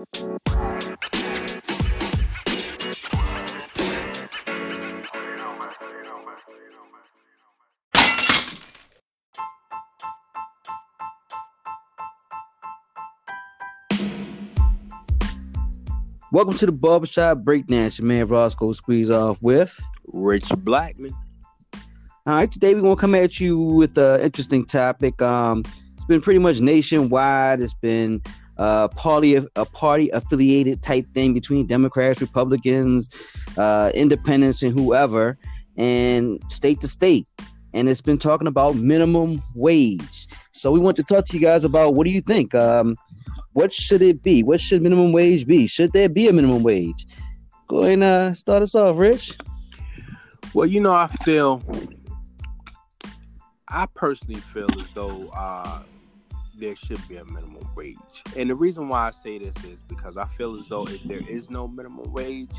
Welcome to the Barbershop Breakdown. Your man Roscoe Squeeze off with Rich Blackman. All right, today we're gonna come at you with an interesting topic. Um, it's been pretty much nationwide. It's been uh, party a party affiliated type thing between Democrats, Republicans, uh, Independents, and whoever, and state to state. And it's been talking about minimum wage. So we want to talk to you guys about what do you think? Um, what should it be? What should minimum wage be? Should there be a minimum wage? Go ahead and uh, start us off, Rich. Well, you know, I feel, I personally feel as though uh, there should be a minimum wage. And the reason why I say this is because I feel as though if there is no minimum wage,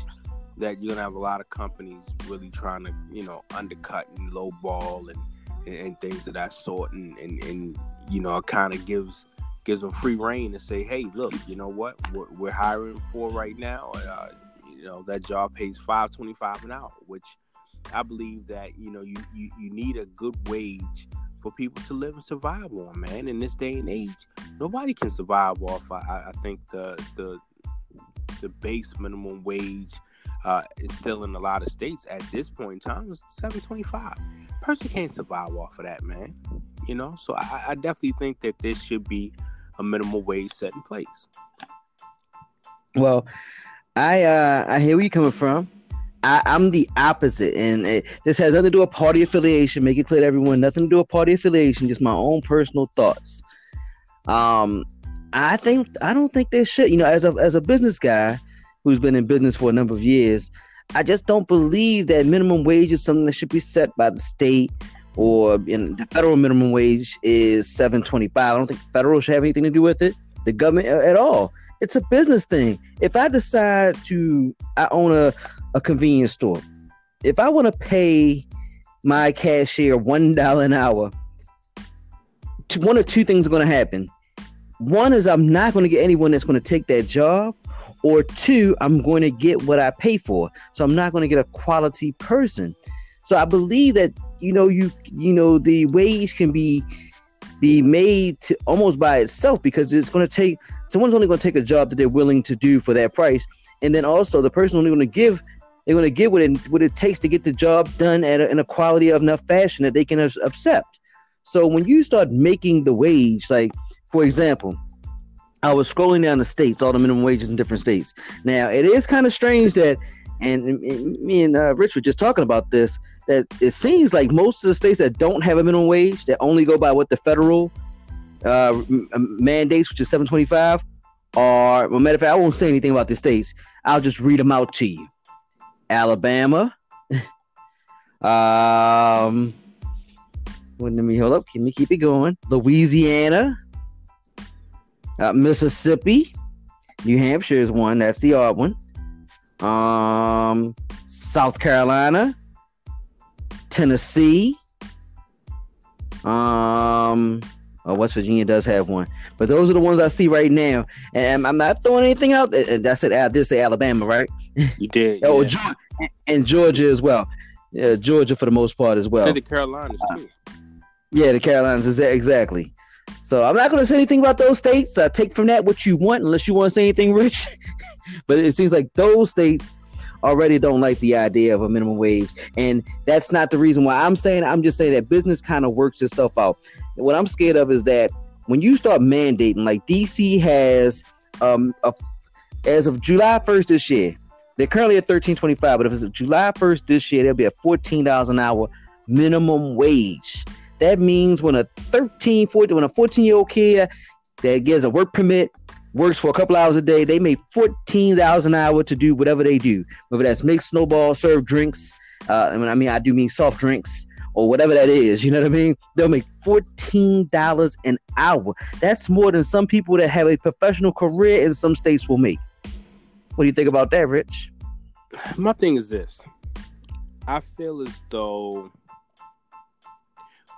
that you're gonna have a lot of companies really trying to, you know, undercut and lowball and and, things of that sort, and and, and you know, it kind of gives gives them free reign to say, hey, look, you know what, we're, we're hiring for right now. Uh, you know, that job pays five twenty five an hour, which I believe that you know you, you you need a good wage for people to live and survive on, man. In this day and age, nobody can survive off. I, I think the the the base minimum wage uh, is still in a lot of states at this point in time is seven twenty five. Person can't survive off of that, man. You know, so I, I definitely think that this should be a minimum wage set in place. Well, I uh, I hear where you're coming from. I, am the opposite, and it, this has nothing to do with party affiliation. Make it clear to everyone, nothing to do with party affiliation. Just my own personal thoughts. Um, I think I don't think they should. You know, as a as a business guy who's been in business for a number of years, I just don't believe that minimum wage is something that should be set by the state or the federal minimum wage is 725 i don't think federal should have anything to do with it the government at all it's a business thing if i decide to i own a, a convenience store. If i want to pay my cashier one dollar an hour one or two things are going to happen. One is i'm not going to get anyone that's going to take that job or two i'm going to get what i pay for. So i'm not going to get a quality person. So i believe that you know you you know the wage can be be made to almost by itself because it's going to take someone's only going to take a job that they're willing to do for that price. And then also the person only going to give they're going to get what it, what it takes to get the job done at a, in a quality of enough fashion that they can accept so when you start making the wage like for example i was scrolling down the states all the minimum wages in different states now it is kind of strange that and, and me and uh, Rich were just talking about this. That it seems like most of the states that don't have a minimum wage, that only go by what the federal uh, mandates, which is seven twenty five, are. Well, matter of fact, I won't say anything about the states. I'll just read them out to you. Alabama. um. Let me hold up. Can we keep it going? Louisiana, uh, Mississippi, New Hampshire is one. That's the odd one um, South Carolina, Tennessee, um, oh, West Virginia does have one, but those are the ones I see right now. And I'm not throwing anything out. And I said I did say Alabama, right? You did. oh, Georgia, and Georgia as well. Yeah, Georgia for the most part as well. the Carolinas too. Yeah, the Carolinas is exactly. So I'm not going to say anything about those states. I take from that what you want, unless you want to say anything, Rich. but it seems like those states already don't like the idea of a minimum wage, and that's not the reason why I'm saying. I'm just saying that business kind of works itself out. What I'm scared of is that when you start mandating, like DC has, um, a, as of July 1st this year, they're currently at 13.25, but if it's July 1st this year, they'll be at 14 dollars an hour minimum wage. That means when a 13, 14, when a 14 year old kid that gets a work permit works for a couple hours a day. They make fourteen thousand an hour to do whatever they do, whether that's make snowballs, serve drinks. Uh, I mean, I mean, I do mean soft drinks or whatever that is. You know what I mean? They'll make fourteen dollars an hour. That's more than some people that have a professional career in some states will make. What do you think about that, Rich? My thing is this: I feel as though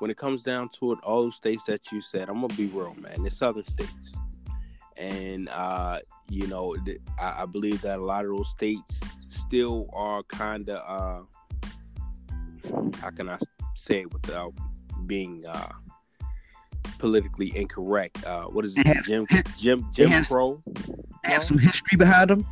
when it comes down to it, all those states that you said, I'm gonna be real, man. The southern states and uh, you know, th- I, I, believe that a lot of those states still are kind of uh, how can I say it without being uh, politically incorrect? Uh, what is it, have, Jim Jim Jim have, Crow? Have some history behind them.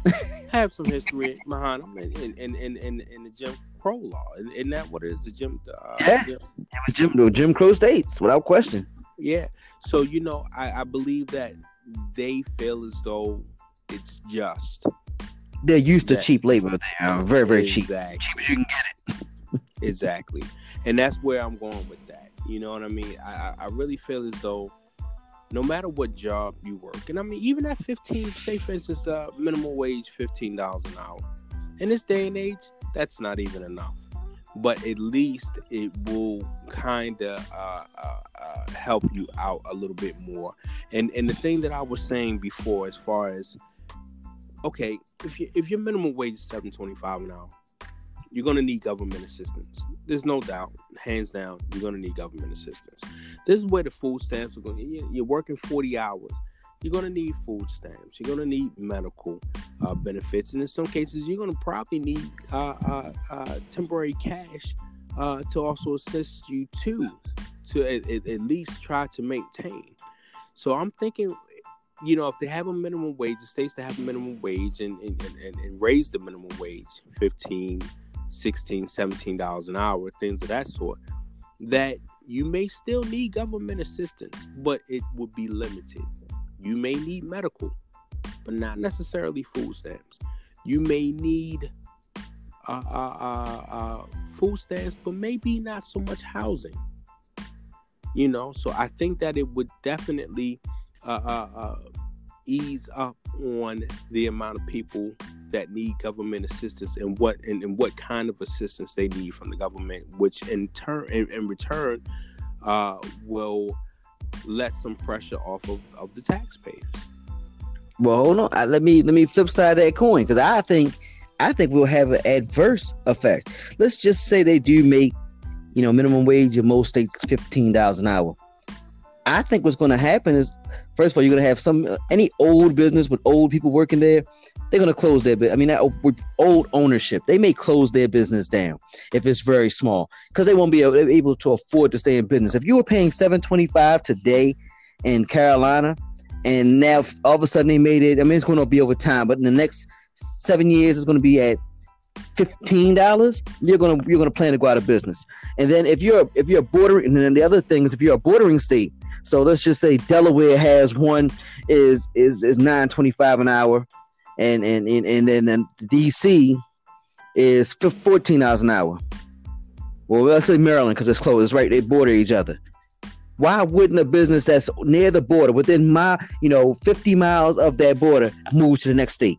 have some history behind them, and in in in in the Jim Crow law. Isn't that what it is? The Jim. Uh, yeah, Jim? it was Jim Jim Crow states without question. Yeah. So you know, I, I believe that they feel as though it's just. They're used to cheap labor. They are very, very exactly. cheap. Cheap as you can get it. exactly. And that's where I'm going with that. You know what I mean? I, I really feel as though no matter what job you work, and I mean, even at 15, say for instance, uh, minimum wage $15 an hour. In this day and age, that's not even enough. But at least it will kind of uh, uh, uh, help you out a little bit more. And and the thing that I was saying before, as far as okay, if you if your minimum wage is seven twenty five an hour, you're gonna need government assistance. There's no doubt, hands down, you're gonna need government assistance. This is where the food stamps are going. You're working forty hours you're going to need food stamps. You're going to need medical uh, benefits. And in some cases, you're going to probably need uh, uh, uh temporary cash uh, to also assist you too, to at, at, least try to maintain. So I'm thinking, you know, if they have a minimum wage, the states that have a minimum wage and, and, and, and raise the minimum wage 15 16 17 dollars an hour things of that sort that you may still need government assistance but it would be limited you may need medical, but not necessarily food stamps. You may need uh, uh, uh, uh, food stamps, but maybe not so much housing. You know, so I think that it would definitely uh, uh, ease up on the amount of people that need government assistance and what and, and, what kind of assistance they need from the government, which in turn in, in return uh, will let some pressure off of, of the taxpayers. Well, hold on. I, let me let me flip side that coin because I think I think we'll have an adverse effect. Let's just say they do make, you know, minimum wage in most states fifteen dollars an hour. I think what's going to happen is, first of all, you're going to have some any old business with old people working there they're going to close their. I mean, that with old ownership, they may close their business down if it's very small because they won't be able, able, to afford to stay in business. If you were paying seven twenty five today in Carolina, and now all of a sudden they made it. I mean, it's going to be over time, but in the next seven years, it's going to be at fifteen dollars. You're gonna you're gonna plan to go out of business. And then if you're if you're bordering, and then the other thing is if you're a bordering state. So let's just say Delaware has one is is is nine twenty five an hour and and and and then DC is fourteen dollars an hour. Well, let's say Maryland because it's close. It's right. They border each other. Why wouldn't a business that's near the border, within my, you know, 50 miles of that border, move to the next state?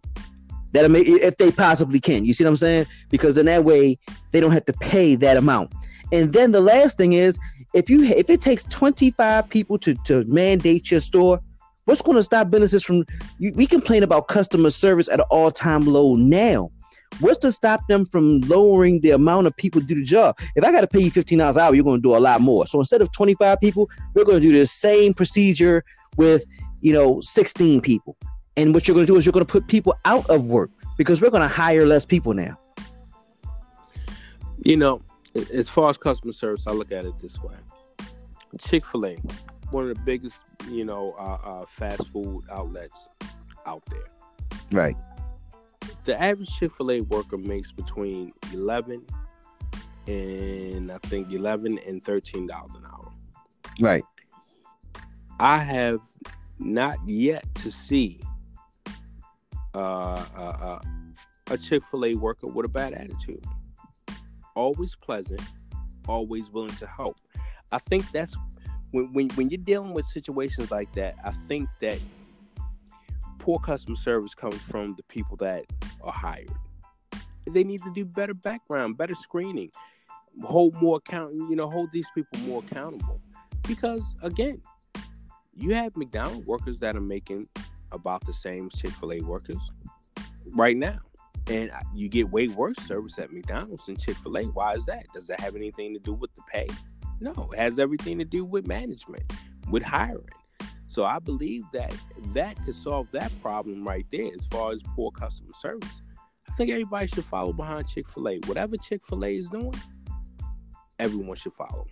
That if they possibly can. You see what I'm saying? Because in that way, they don't have to pay that amount. And then the last thing is, if you if it takes 25 people to to mandate your store, What's going to stop businesses from? We complain about customer service at an all-time low now. What's to stop them from lowering the amount of people to do the job? If I got to pay you fifteen dollars an hour, you're going to do a lot more. So instead of twenty-five people, we're going to do the same procedure with you know sixteen people. And what you're going to do is you're going to put people out of work because we're going to hire less people now. You know, as far as customer service, I look at it this way: Chick Fil A, one of the biggest, you know, uh, uh, fast food outlets out there. Right. The average Chick Fil A worker makes between eleven and I think eleven and thirteen dollars an hour. Right. I have not yet to see uh, uh, uh a Chick Fil A worker with a bad attitude. Always pleasant, always willing to help. I think that's when, when when you're dealing with situations like that, I think that poor customer service comes from the people that are hired. They need to do better background, better screening, hold more account, you know, hold these people more accountable. Because again, you have McDonald's workers that are making about the same Chick Fil A workers right now, and you get way worse service at McDonald's than Chick Fil A. Why is that? Does that have anything to do with the pay? No, it has everything to do with management, with hiring. So I believe that that could solve that problem right there as far as poor customer service. I think everybody should follow behind Chick fil A. Whatever Chick fil A is doing, everyone should follow.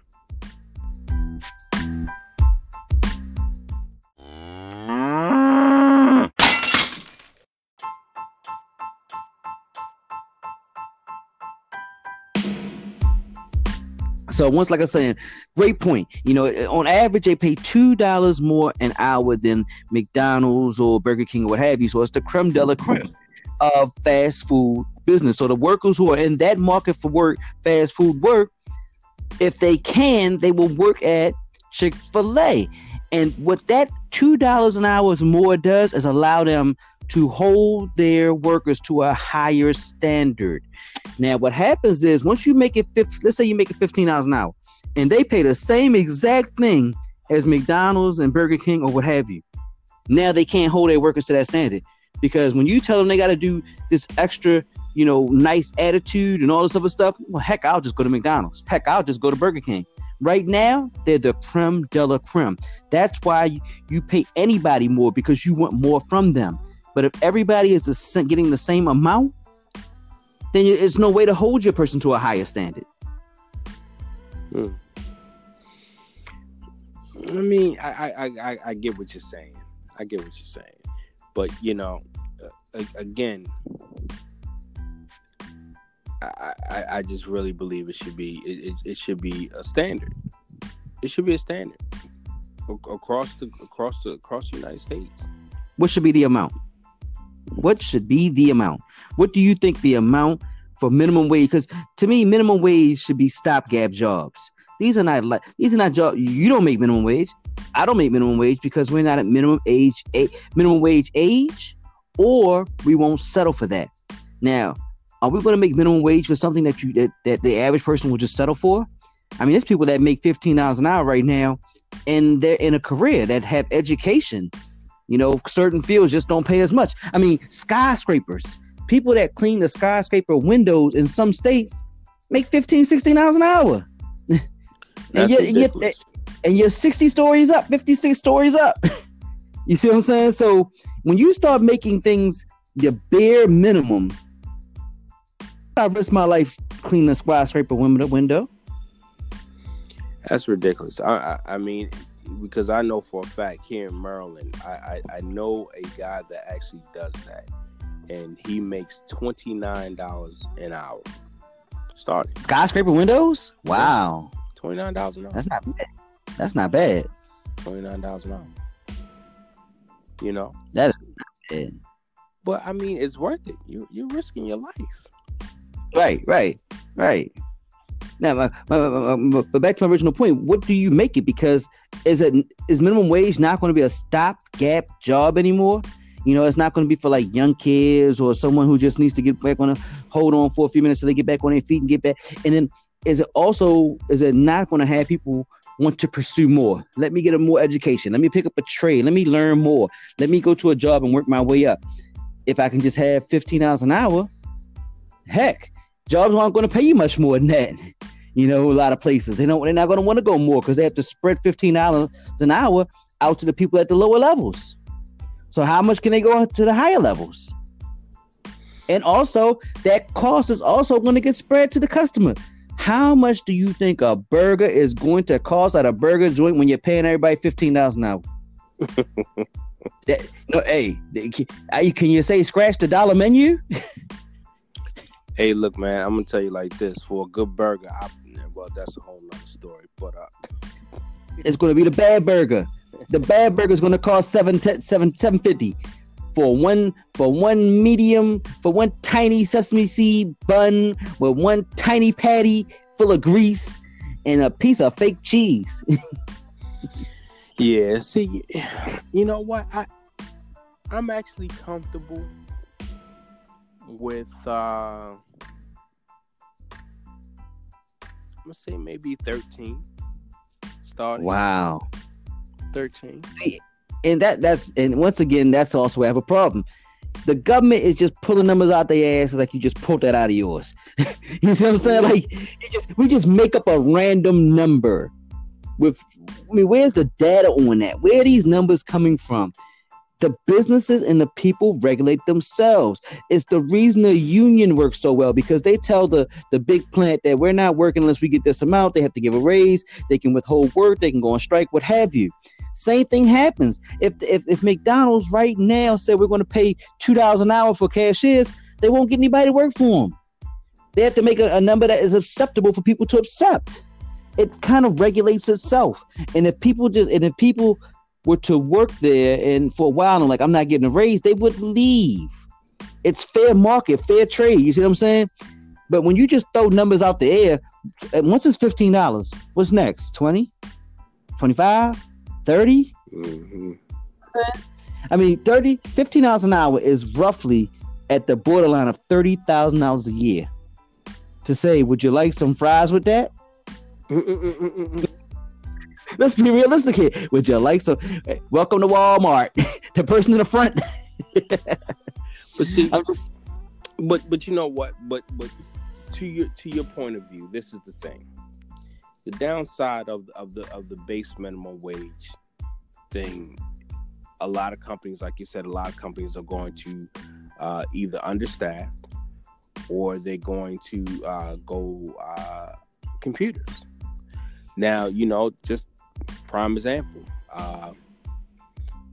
So once, like I saying, great point. You know, on average, they pay two dollars more an hour than McDonald's or Burger King or what have you. So it's the creme de la creme of fast food business. So the workers who are in that market for work, fast food work, if they can, they will work at Chick Fil A. And what that two dollars an hour more does is allow them to hold their workers to a higher standard. Now, what happens is once you make it, let's say you make it fifteen dollars an hour, and they pay the same exact thing as McDonald's and Burger King or what have you. Now they can't hold their workers to that standard because when you tell them they got to do this extra, you know, nice attitude and all this other stuff, well, heck, I'll just go to McDonald's. Heck, I'll just go to Burger King. Right now, they're the creme de la creme. That's why you pay anybody more because you want more from them. But if everybody is getting the same amount, then there's no way to hold your person to a higher standard. Hmm. I mean, I, I, I, I get what you're saying. I get what you're saying, but you know, uh, again, I, I, I just really believe it should be it, it, it should be a standard. It should be a standard across the across the across the United States. What should be the amount? What should be the amount? What do you think the amount for minimum wage? Because to me, minimum wage should be stopgap jobs. These are not like these are not jobs. You don't make minimum wage. I don't make minimum wage because we're not at minimum age, a, minimum wage age, or we won't settle for that. Now, are we going to make minimum wage for something that you that, that the average person will just settle for? I mean, there's people that make fifteen dollars an hour right now, and they're in a career that have education you know, certain fields just don't pay as much. I mean, skyscrapers, people that clean the skyscraper windows in some states make 15, 16 dollars an hour. and yet, yet, and you're 60 stories up, 56 stories up. you see what I'm saying? So when you start making things the bare minimum, I risk my life cleaning a skyscraper window. That's ridiculous. I, I, I mean, because I know for a fact here in Maryland, I, I, I know a guy that actually does that, and he makes twenty nine dollars an hour starting. Skyscraper windows? Wow, twenty nine dollars an hour. That's not bad. That's not bad. Twenty nine dollars an hour. You know that is bad. But I mean, it's worth it. You you're risking your life. Right, right, right. Now, my, my, my, but back to my original point, what do you make it? Because is it is minimum wage not going to be a stopgap job anymore? You know, it's not going to be for like young kids or someone who just needs to get back on a hold on for a few minutes so they get back on their feet and get back. And then is it also is it not going to have people want to pursue more? Let me get a more education. Let me pick up a trade. Let me learn more. Let me go to a job and work my way up. If I can just have fifteen hours an hour, heck, jobs aren't going to pay you much more than that. You know, a lot of places they don't. They're not going to want to go more because they have to spread fifteen dollars an hour out to the people at the lower levels. So how much can they go to the higher levels? And also, that cost is also going to get spread to the customer. How much do you think a burger is going to cost at a burger joint when you're paying everybody fifteen dollars an hour? that, no, hey, can you say scratch the dollar menu? hey, look, man, I'm gonna tell you like this: for a good burger, I well, that's a whole nother story. But uh, it's going to be the bad burger. The bad burger is going to cost 750 for one for one medium for one tiny sesame seed bun with one tiny patty full of grease and a piece of fake cheese. yeah, see, you know what? I I'm actually comfortable with uh gonna say maybe 13 starting. Wow. 13. And that that's and once again that's also where I have a problem. The government is just pulling numbers out their ass like you just pulled that out of yours. you see what I'm saying? Like you just we just make up a random number. with I mean, where's the data on that? Where are these numbers coming from? The businesses and the people regulate themselves. It's the reason the union works so well because they tell the, the big plant that we're not working unless we get this amount. They have to give a raise. They can withhold work. They can go on strike, what have you. Same thing happens. If, if, if McDonald's right now said we're going to pay $2 an hour for cashiers, they won't get anybody to work for them. They have to make a, a number that is acceptable for people to accept. It kind of regulates itself. And if people just, and if people were to work there and for a while and like I'm not getting a raise, they would leave. It's fair market, fair trade. You see what I'm saying? But when you just throw numbers out the air, once it's fifteen dollars, what's next? 20 25 30 mm-hmm. I mean, 30 15 dollars an hour is roughly at the borderline of thirty thousand dollars a year. To say, would you like some fries with that? Let's be realistic here. Would you like some? Welcome to Walmart. the person in the front. but see, just... but but you know what? But but to your to your point of view, this is the thing. The downside of of the of the base minimum wage thing. A lot of companies, like you said, a lot of companies are going to uh, either understaffed or they're going to uh, go uh, computers. Now, you know, just prime example. Uh,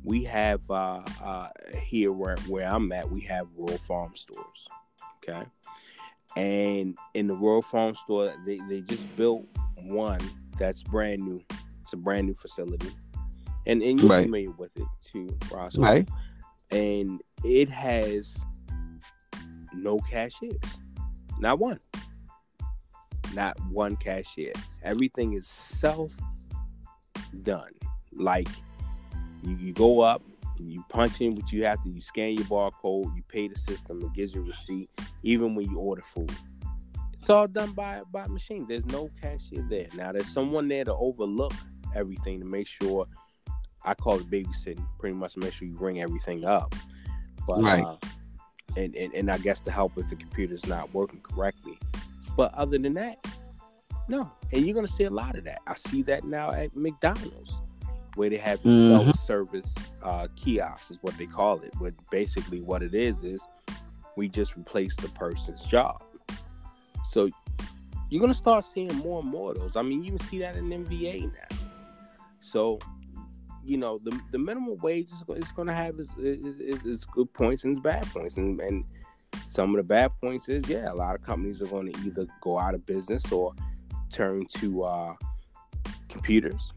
we have uh, uh, here where where I'm at, we have Royal Farm stores. Okay, and in the Royal Farm store, they they just built one that's brand new. It's a brand new facility, and and you're right. familiar with it too, Ross. Right. And it has no cashiers, not one, not one cashier. Everything is self done. Like you, you go up, you punch in what you have to, you scan your barcode, you pay the system, it gives you a receipt, even when you order food. It's all done by by machine. There's no cashier there. Now there's someone there to overlook everything to make sure I call it babysitting, pretty much to make sure you ring everything up. But right. Uh, and, and, and I guess to help if the computer's not working correctly. But other than that, no. And you're gonna see a lot of that. I see that now at McDonald's, where they have mm-hmm. self-service uh, kiosks, is what they call it. But basically, what it is is we just replace the person's job. So you're gonna start seeing more and more of those. I mean, you even see that in NBA now. So you know, the the minimum wage is, is going to have its, its, its, good points and its bad points, and and some of the bad points is yeah, a lot of companies are going to either go out of business or turn to uh, computers,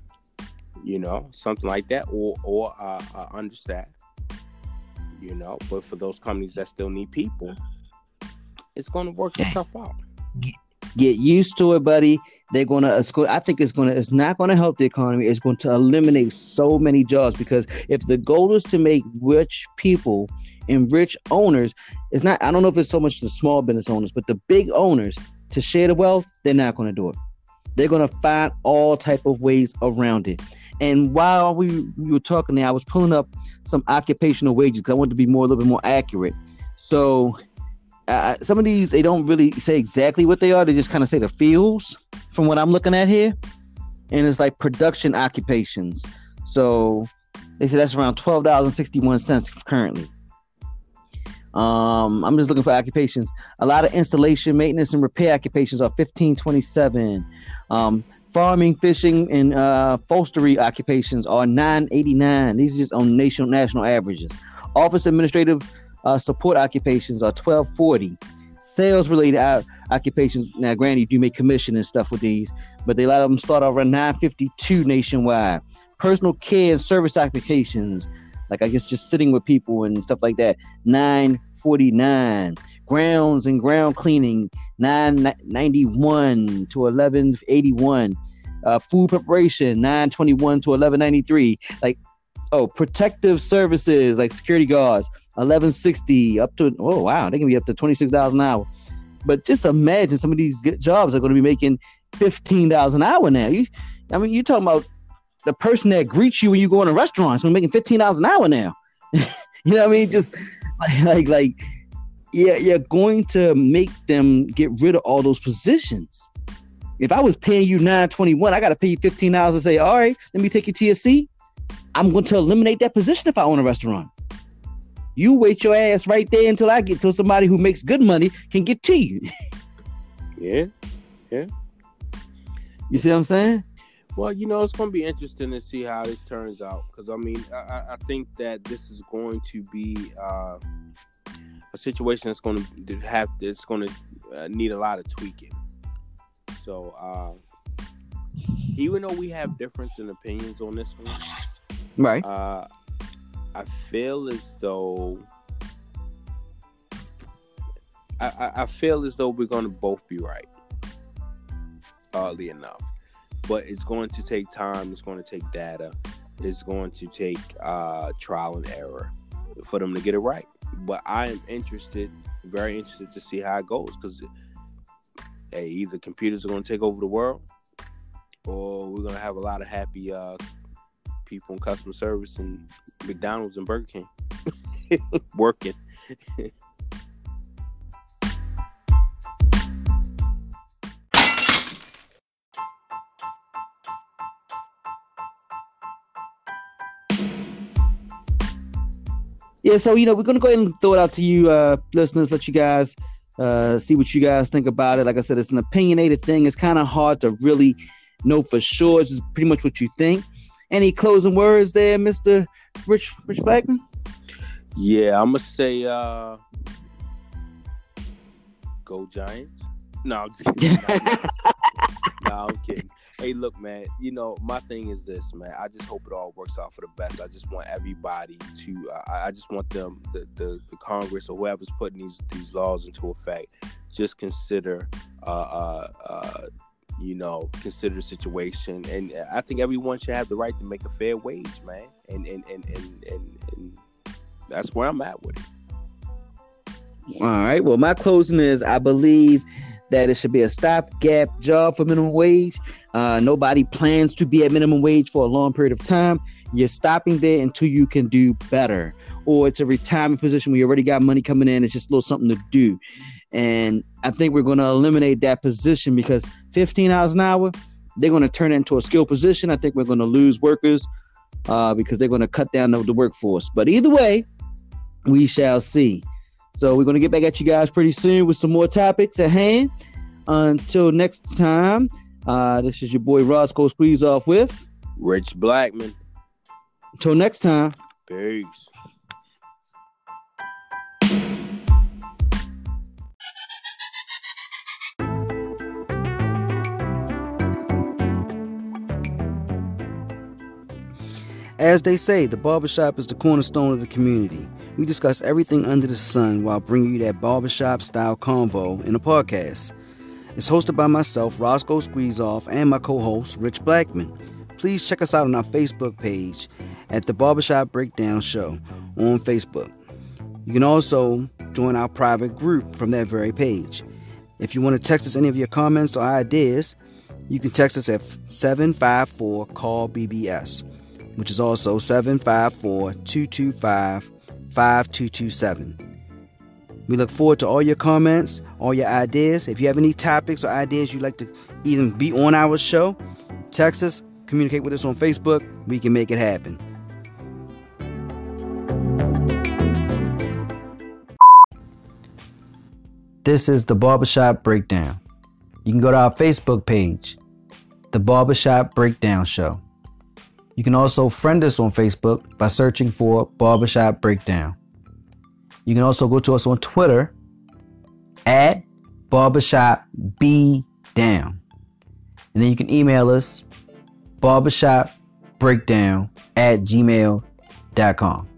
you know, something like that, or or uh, uh, understaffed, you know. But for those companies that still need people, it's going to work itself out. Get used to it, buddy. They're gonna. It's I think it's gonna. It's not gonna help the economy. It's going to eliminate so many jobs because if the goal is to make rich people and rich owners, it's not. I don't know if it's so much the small business owners, but the big owners to share the wealth, they're not going to do it. They're going to find all type of ways around it. And while we, we were talking there, I was pulling up some occupational wages because I wanted to be more a little bit more accurate. So uh, some of these they don't really say exactly what they are. They just kind of say the fields from what I'm looking at here, and it's like production occupations. So they say that's around twelve dollars and sixty one cents currently. Um, I'm just looking for occupations. A lot of installation, maintenance, and repair occupations are 1527. Um, farming, fishing, and uh, upholstery occupations are 989. These are just on national national averages. Office administrative uh, support occupations are 1240. Sales related occupations. Now, granted, you do make commission and stuff with these, but they a lot of them start off around 952 nationwide. Personal care and service occupations like I guess just sitting with people and stuff like that. 949. Grounds and ground cleaning, 991 to 1181. Uh, food preparation, 921 to 1193. Like, oh, protective services like security guards, 1160 up to, oh, wow, they can be up to 26,000 an hour. But just imagine some of these jobs are going to be making $15 an hour now. You, I mean, you're talking about the person that greets you when you go in a restaurant is making fifteen dollars an hour now. you know what I mean? Just like, like like yeah, you're going to make them get rid of all those positions. If I was paying you nine twenty one, I got to pay you fifteen dollars and say, all right, let me take you to your seat. I'm going to eliminate that position if I own a restaurant. You wait your ass right there until I get to somebody who makes good money can get to you. yeah, yeah. You see what I'm saying? Well, you know, it's going to be interesting to see how this turns out because I mean, I, I, think that this is going to be uh, a situation that's going to have that's going to uh, need a lot of tweaking. So, uh, even though we have difference in opinions on this one, right? Uh, I feel as though I, I feel as though we're going to both be right. Oddly enough, but it's going to take time. It's going to take data. It's going to take uh, trial and error for them to get it right. But I am interested, very interested to see how it goes because hey, either computers are going to take over the world, or we're going to have a lot of happy uh, people in customer service and McDonald's and Burger King working. yeah, so you know, we're gonna go ahead and throw it out to you, uh, listeners. Let you guys uh, see what you guys think about it. Like I said, it's an opinionated thing. It's kind of hard to really know for sure. It's just pretty much what you think. Any closing words there, Mister Rich Rich Blackman? Yeah, I'm gonna say, uh, go Giants. No, I'm just kidding. no, I'm kidding hey, look, man. You know, my thing is this, man. I just hope it all works out for the best. I just want everybody to. Uh, I just want them, the, the, the Congress or whoever's putting these these laws into effect, just consider, uh, uh, uh, you know, consider the situation. And I think everyone should have the right to make a fair wage, man. And and and and and, and that's where I'm at with it. All right. Well, my closing is I believe that it should be a stopgap job for minimum wage. Uh, nobody plans to be at minimum wage for a long period of time. You're stopping there until you can do better, or it's a retirement position where you already got money coming in. It's just a little something to do, and I think we're going to eliminate that position because 15 hours an hour, they're going to turn it into a skill position. I think we're going to lose workers uh, because they're going to cut down the, the workforce. But either way, we shall see. So we're going to get back at you guys pretty soon with some more topics at hand. Until next time, uh, this is your boy Roscoe Squeeze off with Rich Blackman. Until next time. Peace. As they say, the barbershop is the cornerstone of the community. We discuss everything under the sun while bringing you that barbershop style convo in a podcast. It's hosted by myself, Roscoe Squeezeoff, and my co host, Rich Blackman. Please check us out on our Facebook page at the Barbershop Breakdown Show on Facebook. You can also join our private group from that very page. If you want to text us any of your comments or ideas, you can text us at 754 call BBS, which is also 754 225 5227. We look forward to all your comments, all your ideas. If you have any topics or ideas you'd like to even be on our show, text us, communicate with us on Facebook. We can make it happen. This is the Barbershop Breakdown. You can go to our Facebook page, The Barbershop Breakdown Show. You can also friend us on Facebook by searching for Barbershop Breakdown. You can also go to us on Twitter at barbershop b down. And then you can email us barbershopbreakdown at gmail.com.